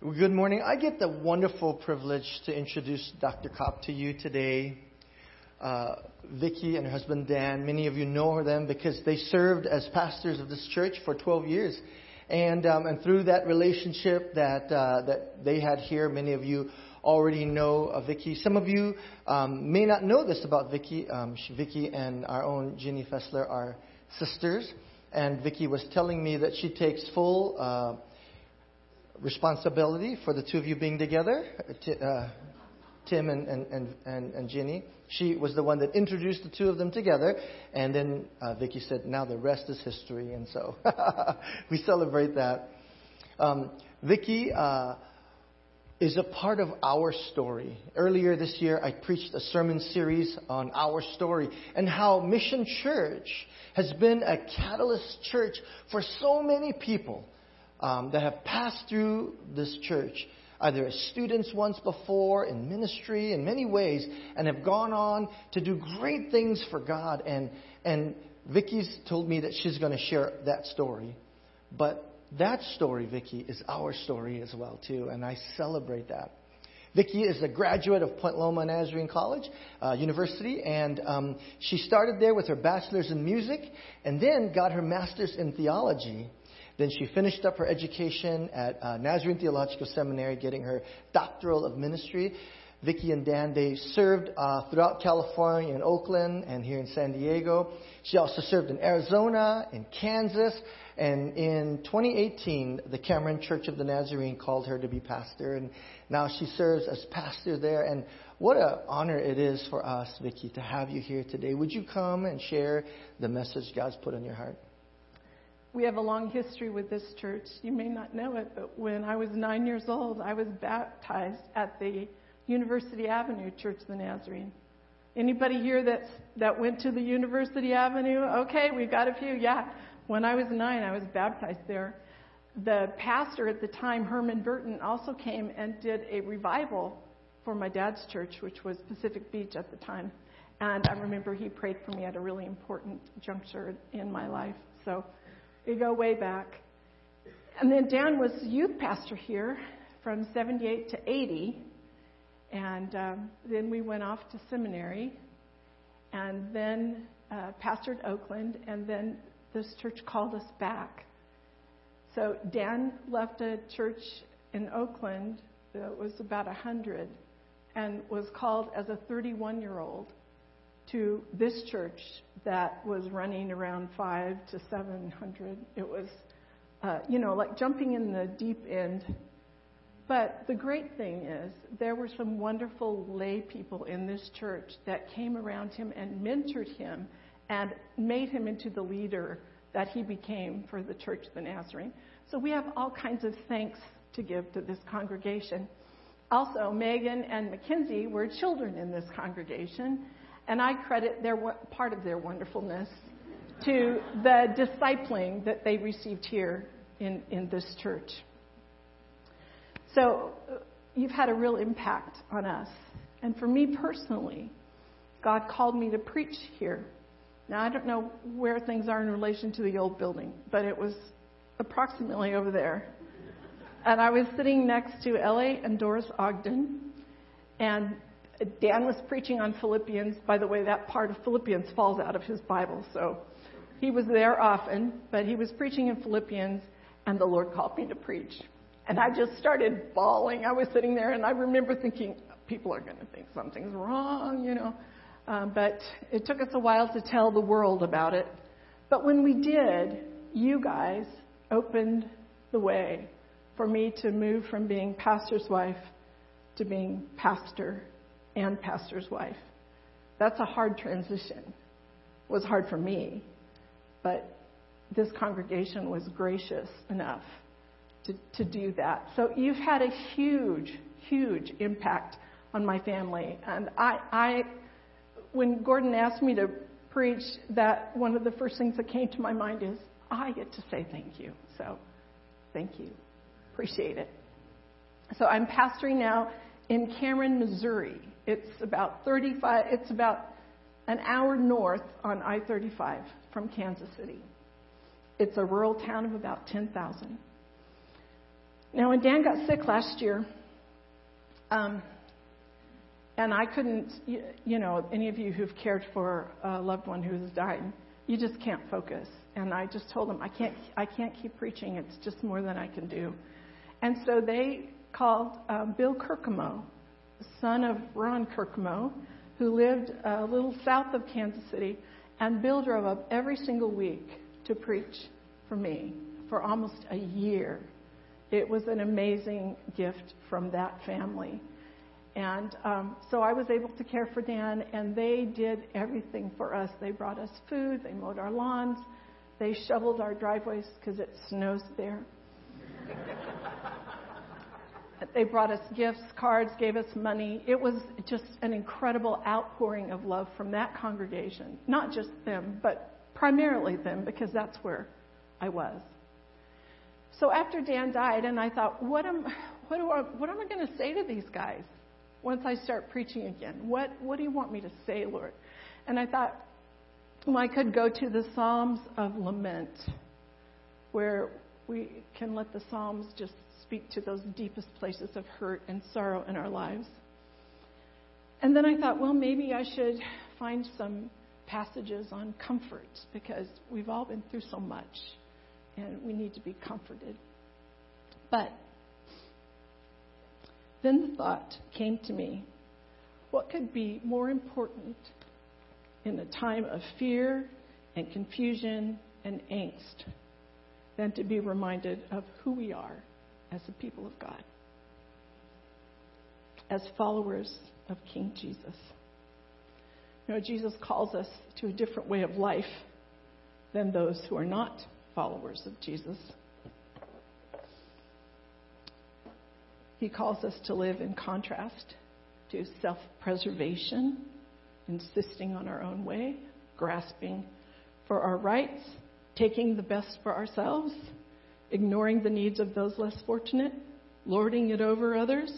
Good morning. I get the wonderful privilege to introduce Dr. Copp to you today. Uh, Vicki and her husband Dan, many of you know them because they served as pastors of this church for 12 years. And, um, and through that relationship that, uh, that they had here, many of you already know of Vicki. Some of you um, may not know this about Vicki. Um, Vicki and our own Ginny Fessler are sisters. And Vicki was telling me that she takes full uh, responsibility for the two of you being together, uh, Tim and, and, and, and, Ginny. She was the one that introduced the two of them together, and then uh, Vicki said, "Now the rest is history," and so we celebrate that. Um, Vicki uh, is a part of our story. Earlier this year, I preached a sermon series on our story and how Mission Church has been a catalyst church for so many people um, that have passed through this church, either as students once before, in ministry, in many ways, and have gone on to do great things for God. And, and Vicki's told me that she's going to share that story. But that story, Vicki, is our story as well, too, and I celebrate that. Vicki is a graduate of Point Loma Nazarene College uh, University, and um, she started there with her bachelor's in music, and then got her master's in theology. Then she finished up her education at uh, Nazarene Theological Seminary, getting her doctoral of ministry. Vicki and Dan, they served uh, throughout California, in Oakland, and here in San Diego. She also served in Arizona, in Kansas, and in 2018, the Cameron Church of the Nazarene called her to be pastor, and now she serves as pastor there. And what an honor it is for us, Vicki, to have you here today. Would you come and share the message God's put on your heart? We have a long history with this church. You may not know it, but when I was nine years old, I was baptized at the University Avenue Church of the Nazarene. Anybody here that's, that went to the University Avenue? Okay, we've got a few. Yeah. When I was nine, I was baptized there. The pastor at the time, Herman Burton, also came and did a revival for my dad's church, which was Pacific Beach at the time. And I remember he prayed for me at a really important juncture in my life. So we go way back. And then Dan was youth pastor here from 78 to 80. And um, then we went off to seminary and then uh, pastored Oakland. And then this church called us back. So Dan left a church in Oakland that was about 100 and was called as a 31 year old to this church that was running around five to 700. It was, uh, you know, like jumping in the deep end. But the great thing is, there were some wonderful lay people in this church that came around him and mentored him and made him into the leader that he became for the Church of the Nazarene. So we have all kinds of thanks to give to this congregation. Also, Megan and Mackenzie were children in this congregation, and I credit their part of their wonderfulness to the discipling that they received here in, in this church. So uh, you've had a real impact on us. And for me personally, God called me to preach here. Now, I don't know where things are in relation to the old building, but it was approximately over there. And I was sitting next to Ellie and Doris Ogden, and Dan was preaching on Philippians. By the way, that part of Philippians falls out of his Bible, so he was there often, but he was preaching in Philippians, and the Lord called me to preach. And I just started bawling. I was sitting there, and I remember thinking, people are going to think something's wrong, you know. Um, but it took us a while to tell the world about it. But when we did, you guys opened the way for me to move from being pastor's wife to being pastor and pastor's wife. That's a hard transition. It was hard for me, but this congregation was gracious enough to, to do that. So you've had a huge, huge impact on my family. And I, I, when Gordon asked me to preach, that one of the first things that came to my mind is, I get to say thank you. So thank you. Appreciate it. So I'm pastoring now in Cameron, Missouri. It's about 35, it's about an hour north on I 35 from Kansas City. It's a rural town of about 10,000. Now, when Dan got sick last year, um, and I couldn't, you, you know, any of you who've cared for a loved one who's dying, you just can't focus. And I just told them, I can't, I can't keep preaching. It's just more than I can do. And so they called um, Bill Kirkemo, son of Ron Kirkemo, who lived a little south of Kansas City. And Bill drove up every single week to preach for me for almost a year. It was an amazing gift from that family. And um, so I was able to care for Dan, and they did everything for us. They brought us food, they mowed our lawns, they shoveled our driveways because it snows there. They brought us gifts, cards, gave us money. It was just an incredible outpouring of love from that congregation. Not just them, but primarily them, because that's where I was. So after Dan died, and I thought, what am, what, do I, what am I going to say to these guys once I start preaching again? What, what do you want me to say, Lord? And I thought, well, I could go to the Psalms of Lament, where we can let the Psalms just speak to those deepest places of hurt and sorrow in our lives. And then I thought, well, maybe I should find some passages on comfort because we've all been through so much and we need to be comforted. But then the thought came to me what could be more important in a time of fear and confusion and angst than to be reminded of who we are as the people of God, as followers of King Jesus? You know, Jesus calls us to a different way of life than those who are not followers of Jesus. He calls us to live in contrast to self preservation, insisting on our own way, grasping for our rights, taking the best for ourselves, ignoring the needs of those less fortunate, lording it over others,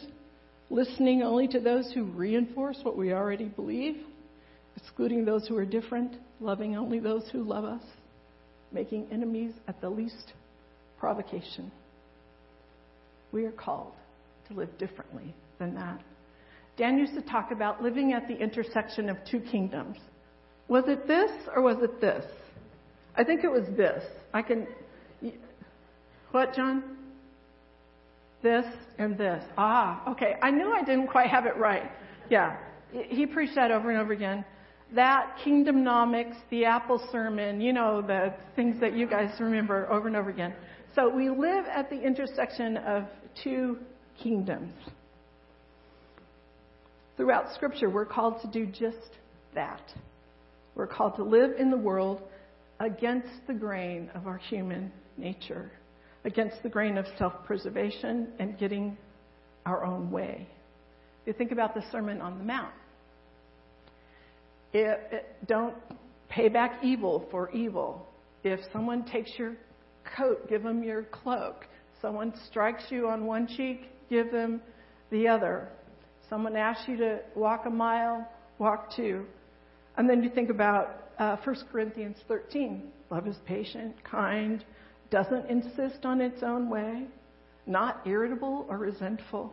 listening only to those who reinforce what we already believe, excluding those who are different, loving only those who love us, making enemies at the least provocation. We are called to live differently than that. Dan used to talk about living at the intersection of two kingdoms. Was it this or was it this? I think it was this. I can. What, John? This and this. Ah, okay. I knew I didn't quite have it right. Yeah. He preached that over and over again that kingdomnomics, the Apple sermon, you know, the things that you guys remember over and over again. So we live at the intersection of two kingdoms. Throughout Scripture, we're called to do just that. We're called to live in the world against the grain of our human nature, against the grain of self preservation and getting our own way. You think about the Sermon on the Mount. It, it, don't pay back evil for evil. If someone takes your coat, give them your cloak. Someone strikes you on one cheek, give them the other. Someone asks you to walk a mile, walk two. And then you think about uh, 1 Corinthians 13. Love is patient, kind, doesn't insist on its own way, not irritable or resentful.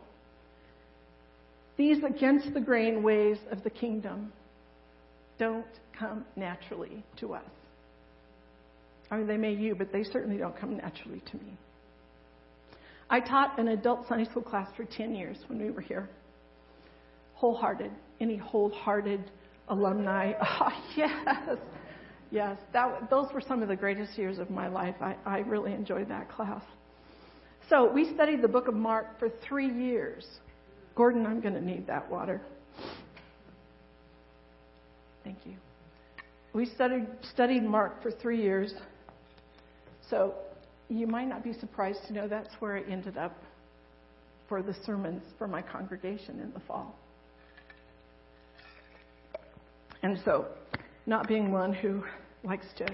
These against the grain ways of the kingdom don't come naturally to us. I mean, they may you, but they certainly don't come naturally to me. I taught an adult Sunday school class for 10 years when we were here. Wholehearted. Any wholehearted alumni? Oh, yes. Yes. That, those were some of the greatest years of my life. I, I really enjoyed that class. So we studied the book of Mark for three years. Gordon, I'm going to need that water. Thank you. We studied, studied Mark for three years. So you might not be surprised to know that's where I ended up for the sermons for my congregation in the fall. And so, not being one who likes to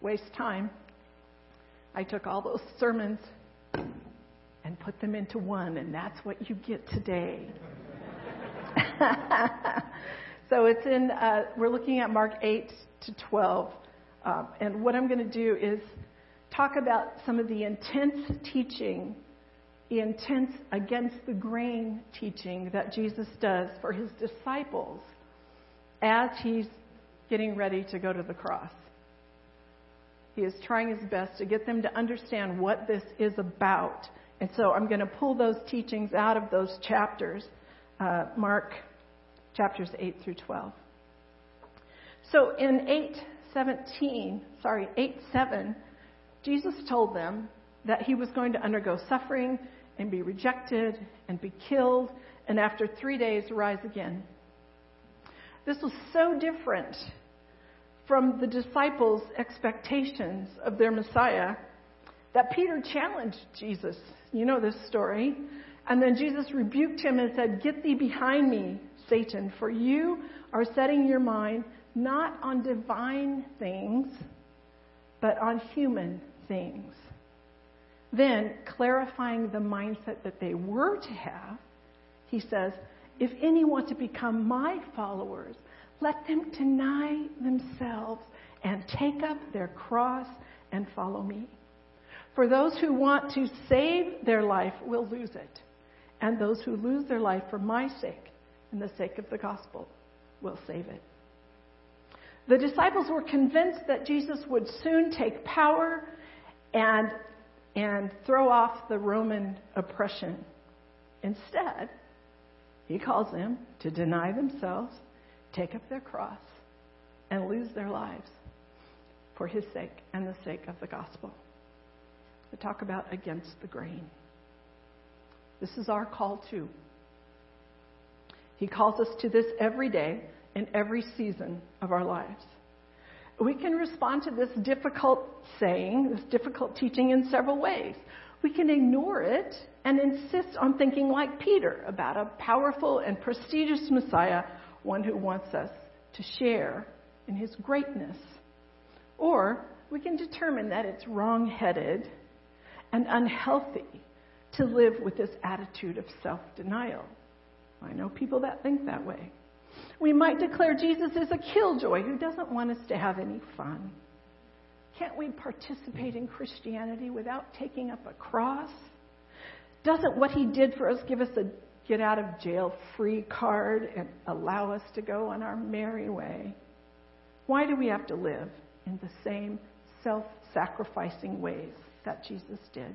waste time, I took all those sermons and put them into one, and that's what you get today. So it's in, uh, we're looking at Mark 8 to 12. Um, and what I'm going to do is talk about some of the intense teaching the intense against the grain teaching that Jesus does for his disciples as he's getting ready to go to the cross. He is trying his best to get them to understand what this is about. And so I'm going to pull those teachings out of those chapters, uh, Mark chapters 8 through 12. So in 8:17, sorry, 8:7, Jesus told them that he was going to undergo suffering and be rejected and be killed and after 3 days rise again. This was so different from the disciples' expectations of their Messiah that Peter challenged Jesus. You know this story. And then Jesus rebuked him and said, Get thee behind me, Satan, for you are setting your mind not on divine things, but on human things. Then, clarifying the mindset that they were to have, he says, If any want to become my followers, let them deny themselves and take up their cross and follow me. For those who want to save their life will lose it, and those who lose their life for my sake and the sake of the gospel will save it. The disciples were convinced that Jesus would soon take power and, and throw off the Roman oppression. Instead, he calls them to deny themselves, take up their cross, and lose their lives for his sake and the sake of the gospel. To talk about against the grain. This is our call too. He calls us to this every day in every season of our lives. We can respond to this difficult saying, this difficult teaching in several ways. We can ignore it and insist on thinking like Peter about a powerful and prestigious Messiah, one who wants us to share in his greatness. Or we can determine that it's wrong headed and unhealthy to live with this attitude of self denial. I know people that think that way. We might declare Jesus is a killjoy who doesn't want us to have any fun. Can't we participate in Christianity without taking up a cross? Doesn't what he did for us give us a get out of jail free card and allow us to go on our merry way? Why do we have to live in the same self sacrificing ways that Jesus did?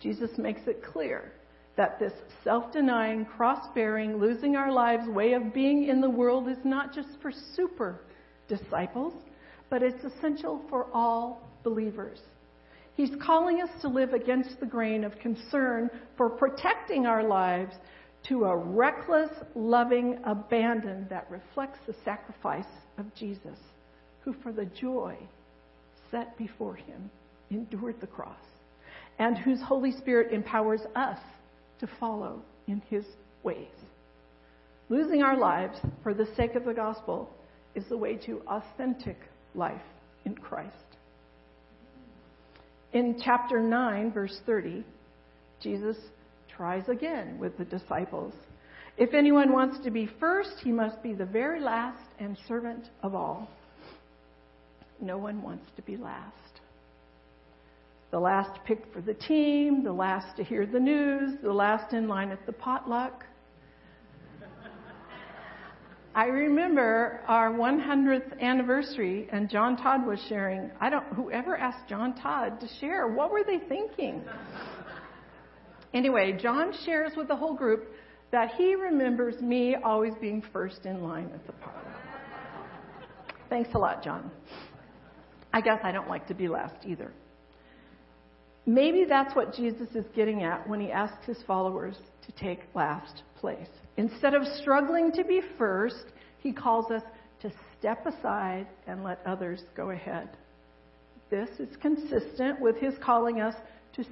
Jesus makes it clear that this self denying, cross bearing, losing our lives way of being in the world is not just for super disciples, but it's essential for all believers. He's calling us to live against the grain of concern for protecting our lives to a reckless, loving abandon that reflects the sacrifice of Jesus, who for the joy set before him endured the cross, and whose Holy Spirit empowers us to follow in his ways. Losing our lives for the sake of the gospel is the way to authentic life in Christ. In chapter 9, verse 30, Jesus tries again with the disciples. If anyone wants to be first, he must be the very last and servant of all. No one wants to be last the last picked for the team, the last to hear the news, the last in line at the potluck. I remember our 100th anniversary, and John Todd was sharing. I don't. Whoever asked John Todd to share, what were they thinking? anyway, John shares with the whole group that he remembers me always being first in line at the potluck. Thanks a lot, John. I guess I don't like to be last either. Maybe that's what Jesus is getting at when he asks his followers to take last place. Instead of struggling to be first, he calls us to step aside and let others go ahead. This is consistent with his calling us to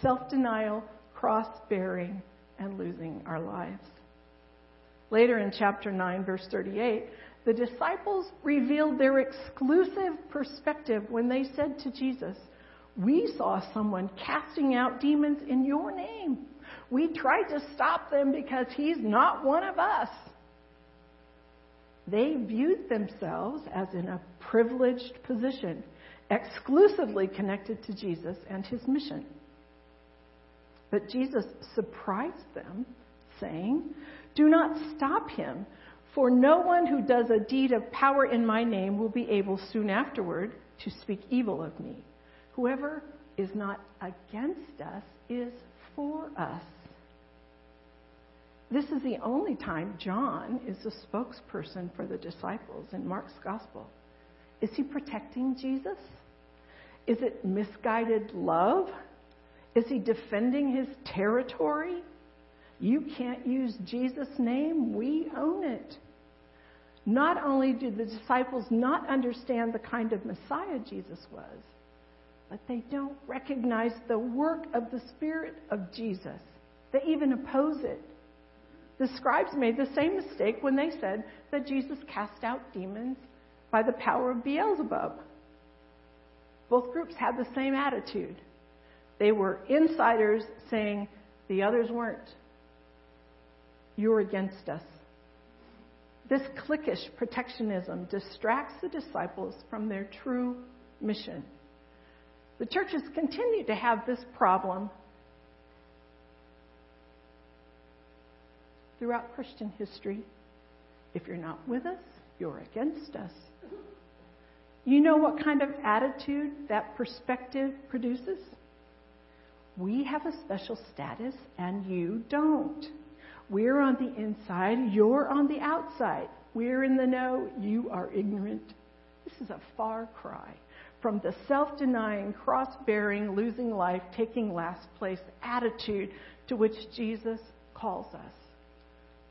self denial, cross bearing, and losing our lives. Later in chapter 9, verse 38, the disciples revealed their exclusive perspective when they said to Jesus, we saw someone casting out demons in your name. We tried to stop them because he's not one of us. They viewed themselves as in a privileged position, exclusively connected to Jesus and his mission. But Jesus surprised them, saying, Do not stop him, for no one who does a deed of power in my name will be able soon afterward to speak evil of me. Whoever is not against us is for us. This is the only time John is the spokesperson for the disciples in Mark's gospel. Is he protecting Jesus? Is it misguided love? Is he defending his territory? You can't use Jesus' name, we own it. Not only do the disciples not understand the kind of Messiah Jesus was, but they don't recognize the work of the Spirit of Jesus. They even oppose it. The scribes made the same mistake when they said that Jesus cast out demons by the power of Beelzebub. Both groups had the same attitude. They were insiders saying the others weren't. You're against us. This cliquish protectionism distracts the disciples from their true mission. The churches continue to have this problem throughout Christian history. If you're not with us, you're against us. You know what kind of attitude that perspective produces? We have a special status and you don't. We're on the inside, you're on the outside. We're in the know, you are ignorant. This is a far cry from the self denying, cross bearing, losing life, taking last place attitude to which Jesus calls us.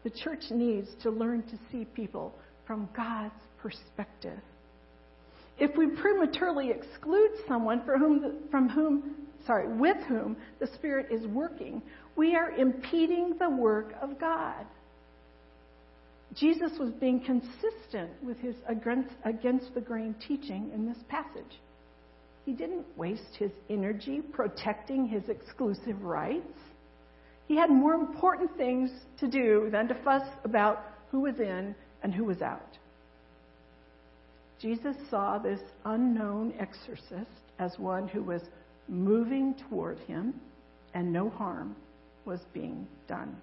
The church needs to learn to see people from God's perspective. If we prematurely exclude someone whom the, from whom, sorry, with whom the Spirit is working, we are impeding the work of God. Jesus was being consistent with his against, against the grain teaching in this passage. He didn't waste his energy protecting his exclusive rights. He had more important things to do than to fuss about who was in and who was out. Jesus saw this unknown exorcist as one who was moving toward him, and no harm was being done.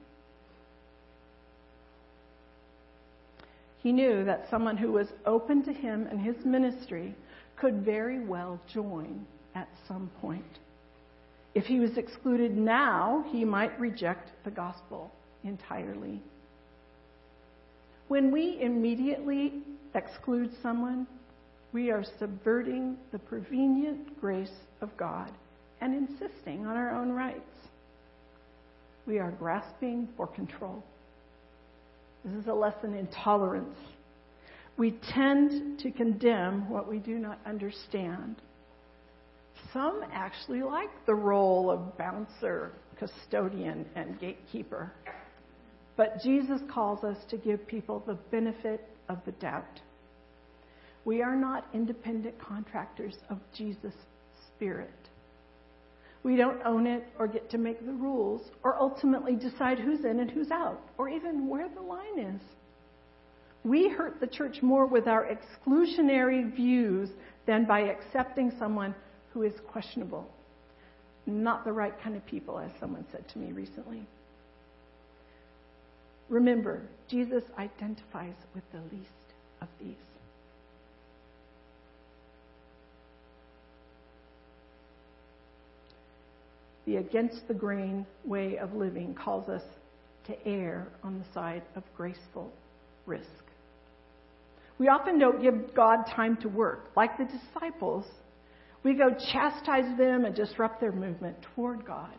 He knew that someone who was open to him and his ministry could very well join at some point. If he was excluded now, he might reject the gospel entirely. When we immediately exclude someone, we are subverting the prevenient grace of God and insisting on our own rights. We are grasping for control. This is a lesson in tolerance. We tend to condemn what we do not understand some actually like the role of bouncer, custodian, and gatekeeper. But Jesus calls us to give people the benefit of the doubt. We are not independent contractors of Jesus' Spirit. We don't own it or get to make the rules or ultimately decide who's in and who's out or even where the line is. We hurt the church more with our exclusionary views than by accepting someone who is questionable. Not the right kind of people, as someone said to me recently. Remember, Jesus identifies with the least of these. The against the grain way of living calls us to err on the side of graceful risk. We often don't give God time to work. Like the disciples, we go chastise them and disrupt their movement toward God.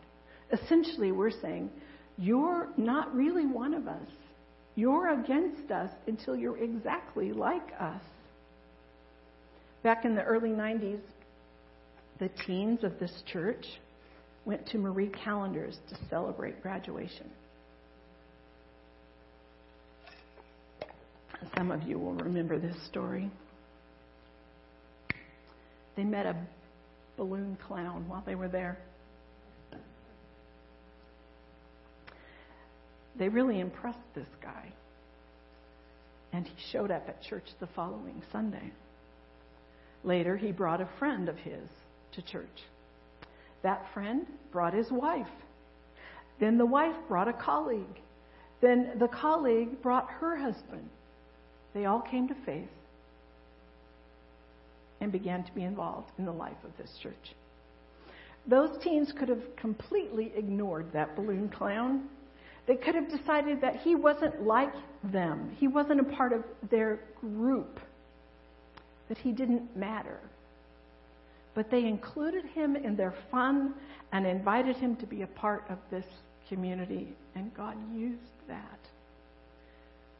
Essentially, we're saying, You're not really one of us. You're against us until you're exactly like us. Back in the early 90s, the teens of this church went to Marie Callender's to celebrate graduation. Some of you will remember this story. They met a balloon clown while they were there. They really impressed this guy. And he showed up at church the following Sunday. Later, he brought a friend of his to church. That friend brought his wife. Then the wife brought a colleague. Then the colleague brought her husband. They all came to faith and began to be involved in the life of this church. Those teens could have completely ignored that balloon clown. They could have decided that he wasn't like them, he wasn't a part of their group, that he didn't matter. But they included him in their fun and invited him to be a part of this community, and God used that.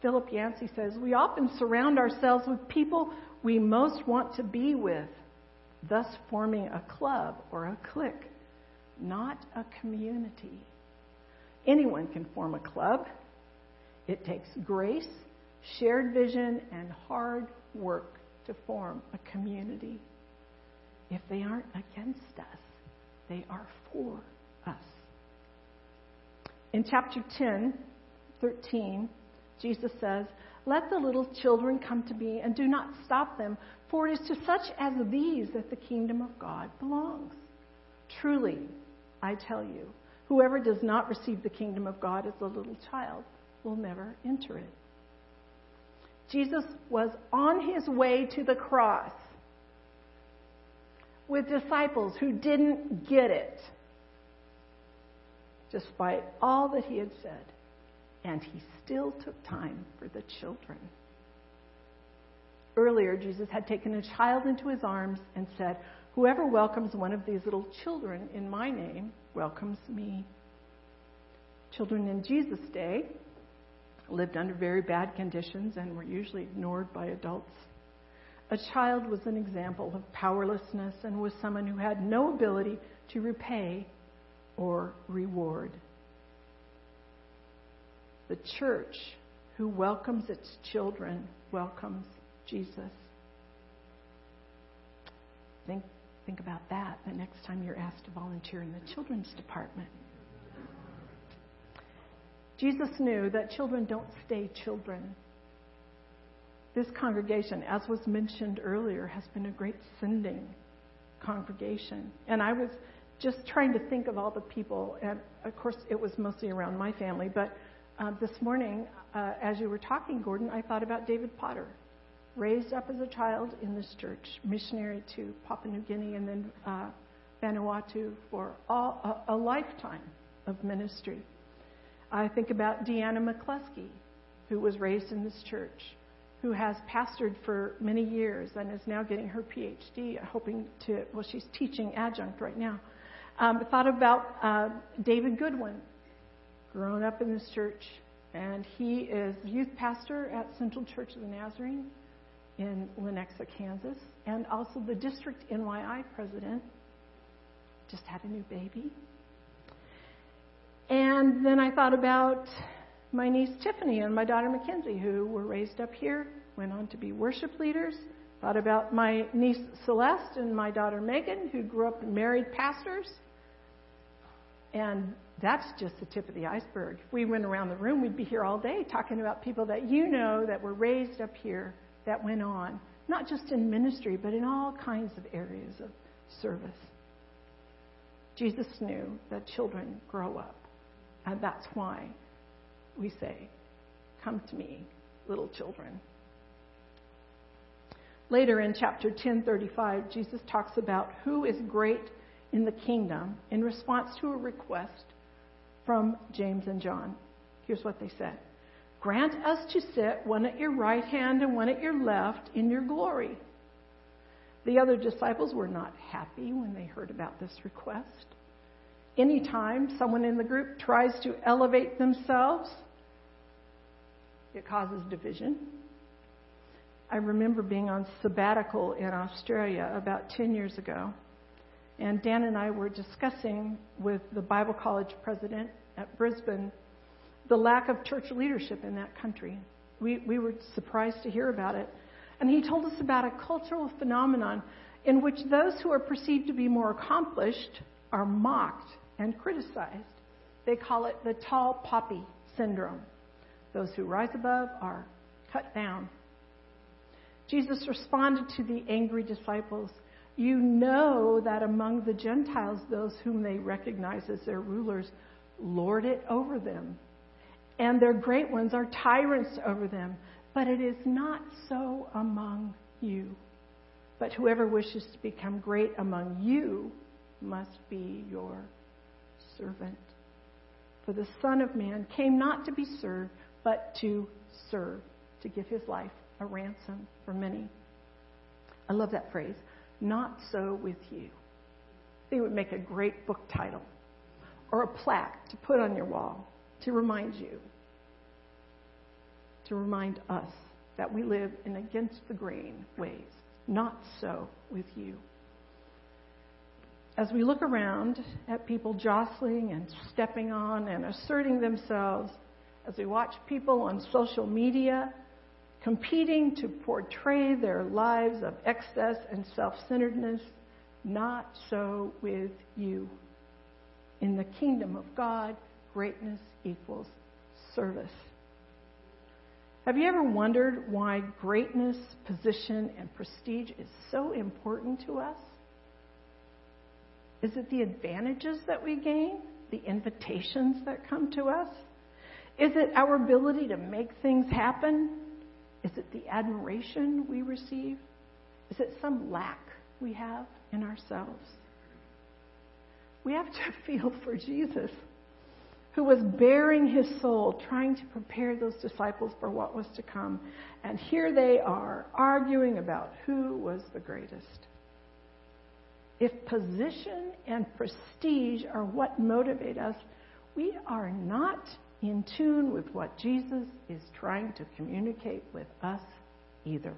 Philip Yancey says, We often surround ourselves with people we most want to be with, thus forming a club or a clique, not a community. Anyone can form a club. It takes grace, shared vision, and hard work to form a community. If they aren't against us, they are for us. In chapter 10, 13, Jesus says, Let the little children come to me, and do not stop them, for it is to such as these that the kingdom of God belongs. Truly, I tell you, whoever does not receive the kingdom of God as a little child will never enter it. Jesus was on his way to the cross with disciples who didn't get it, despite all that he had said. And he still took time for the children. Earlier, Jesus had taken a child into his arms and said, Whoever welcomes one of these little children in my name welcomes me. Children in Jesus' day lived under very bad conditions and were usually ignored by adults. A child was an example of powerlessness and was someone who had no ability to repay or reward. The church who welcomes its children welcomes Jesus. Think, think about that the next time you're asked to volunteer in the children's department. Jesus knew that children don't stay children. This congregation, as was mentioned earlier, has been a great sending congregation. And I was just trying to think of all the people, and of course, it was mostly around my family, but uh, this morning, uh, as you were talking, Gordon, I thought about David Potter, raised up as a child in this church, missionary to Papua New Guinea and then uh, Vanuatu for all, a, a lifetime of ministry. I think about Deanna McCluskey, who was raised in this church who has pastored for many years and is now getting her PhD, hoping to, well, she's teaching adjunct right now. Um, thought about uh, David Goodwin, grown up in this church, and he is youth pastor at Central Church of the Nazarene in Lenexa, Kansas, and also the district NYI president. Just had a new baby. And then I thought about my niece Tiffany and my daughter Mackenzie, who were raised up here, went on to be worship leaders. Thought about my niece Celeste and my daughter Megan, who grew up and married pastors. And that's just the tip of the iceberg. If we went around the room, we'd be here all day talking about people that you know that were raised up here that went on, not just in ministry, but in all kinds of areas of service. Jesus knew that children grow up, and that's why we say, Come to me, little children. Later in chapter 10:35, Jesus talks about who is great in the kingdom in response to a request from James and John. Here's what they said Grant us to sit one at your right hand and one at your left in your glory. The other disciples were not happy when they heard about this request. Anytime someone in the group tries to elevate themselves, it causes division. I remember being on sabbatical in Australia about 10 years ago, and Dan and I were discussing with the Bible College president at Brisbane the lack of church leadership in that country. We, we were surprised to hear about it. And he told us about a cultural phenomenon in which those who are perceived to be more accomplished are mocked and criticized. They call it the tall poppy syndrome. Those who rise above are cut down. Jesus responded to the angry disciples You know that among the Gentiles, those whom they recognize as their rulers lord it over them, and their great ones are tyrants over them. But it is not so among you. But whoever wishes to become great among you must be your servant. For the Son of Man came not to be served, but to serve, to give his life a ransom for many. I love that phrase. Not so with you. It would make a great book title or a plaque to put on your wall to remind you, to remind us that we live in against the grain ways. Not so with you. As we look around at people jostling and stepping on and asserting themselves, as we watch people on social media competing to portray their lives of excess and self centeredness, not so with you. In the kingdom of God, greatness equals service. Have you ever wondered why greatness, position, and prestige is so important to us? Is it the advantages that we gain? The invitations that come to us? Is it our ability to make things happen? Is it the admiration we receive? Is it some lack we have in ourselves? We have to feel for Jesus, who was bearing his soul, trying to prepare those disciples for what was to come. And here they are, arguing about who was the greatest. If position and prestige are what motivate us, we are not in tune with what Jesus is trying to communicate with us either.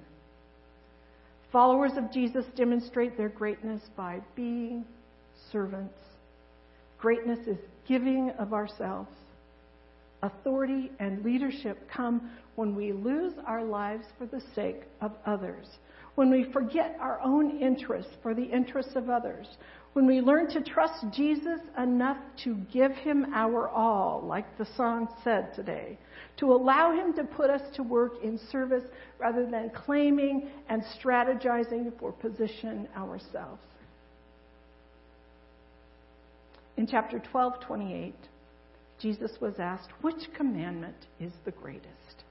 Followers of Jesus demonstrate their greatness by being servants. Greatness is giving of ourselves. Authority and leadership come when we lose our lives for the sake of others, when we forget our own interests for the interests of others, when we learn to trust Jesus enough to give him our all, like the song said today, to allow him to put us to work in service rather than claiming and strategizing for position ourselves. In chapter 12, 28, Jesus was asked, Which commandment is the greatest?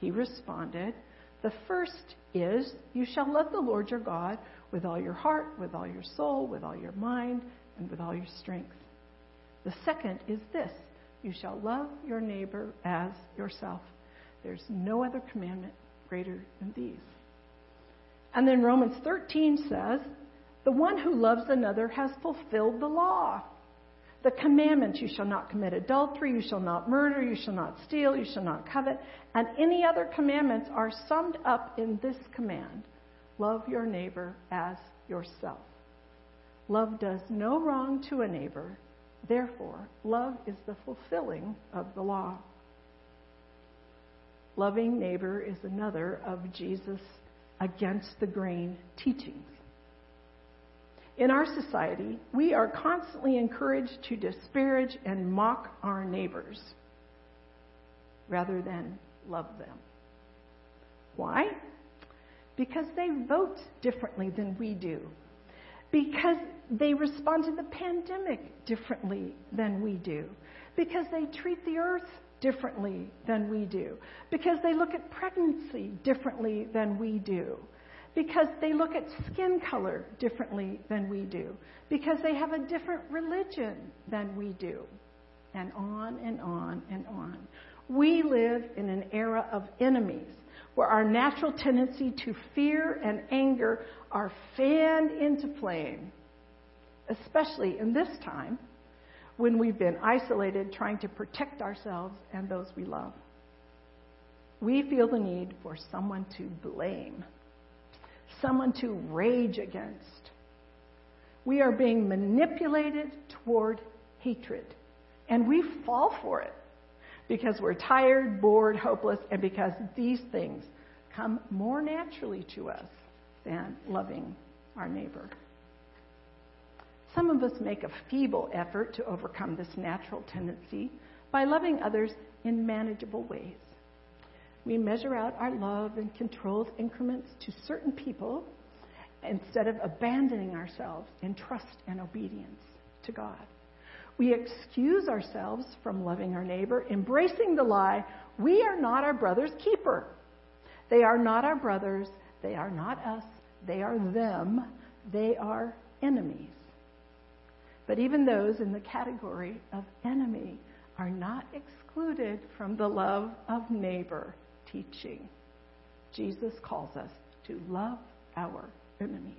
He responded, The first is, You shall love the Lord your God with all your heart, with all your soul, with all your mind, and with all your strength. The second is this you shall love your neighbor as yourself. There's no other commandment greater than these. And then Romans 13 says, The one who loves another has fulfilled the law. The commandments you shall not commit adultery, you shall not murder, you shall not steal, you shall not covet, and any other commandments are summed up in this command Love your neighbor as yourself. Love does no wrong to a neighbor. Therefore, love is the fulfilling of the law. Loving neighbor is another of Jesus' against the grain teachings. In our society, we are constantly encouraged to disparage and mock our neighbors rather than love them. Why? because they vote differently than we do, because they respond to the pandemic differently than we do, because they treat the earth differently than we do, because they look at pregnancy differently than we do, because they look at skin color differently than we do, because they have a different religion than we do, and on and on and on. We live in an era of enemies where our natural tendency to fear and anger are fanned into flame, especially in this time when we've been isolated trying to protect ourselves and those we love. We feel the need for someone to blame, someone to rage against. We are being manipulated toward hatred, and we fall for it because we're tired, bored, hopeless, and because these things come more naturally to us than loving our neighbor. Some of us make a feeble effort to overcome this natural tendency by loving others in manageable ways. We measure out our love in controlled increments to certain people instead of abandoning ourselves in trust and obedience to God. We excuse ourselves from loving our neighbor, embracing the lie, we are not our brother's keeper. They are not our brothers. They are not us. They are them. They are enemies. But even those in the category of enemy are not excluded from the love of neighbor teaching. Jesus calls us to love our enemies.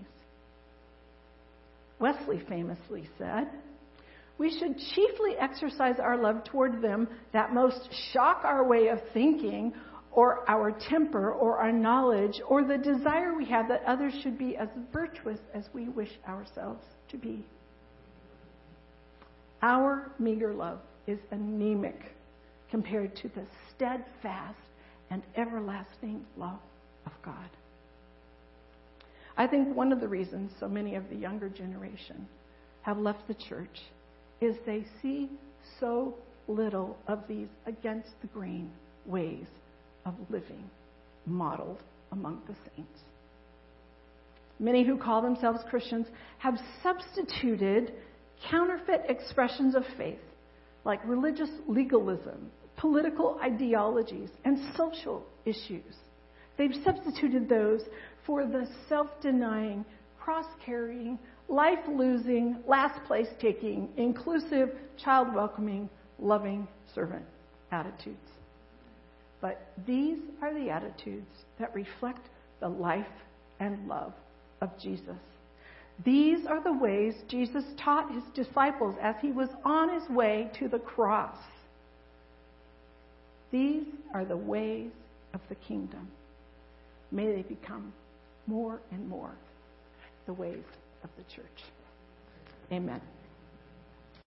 Wesley famously said, We should chiefly exercise our love toward them that most shock our way of thinking or our temper or our knowledge or the desire we have that others should be as virtuous as we wish ourselves to be. Our meager love is anemic compared to the steadfast and everlasting love of God. I think one of the reasons so many of the younger generation have left the church is they see so little of these against the grain ways of living modeled among the saints. Many who call themselves Christians have substituted counterfeit expressions of faith, like religious legalism, political ideologies, and social issues. They've substituted those for the self denying, cross carrying, life losing, last place taking, inclusive, child welcoming, loving servant attitudes. But these are the attitudes that reflect the life and love of Jesus. These are the ways Jesus taught his disciples as he was on his way to the cross. These are the ways of the kingdom. May they become more and more the ways of the church. Amen.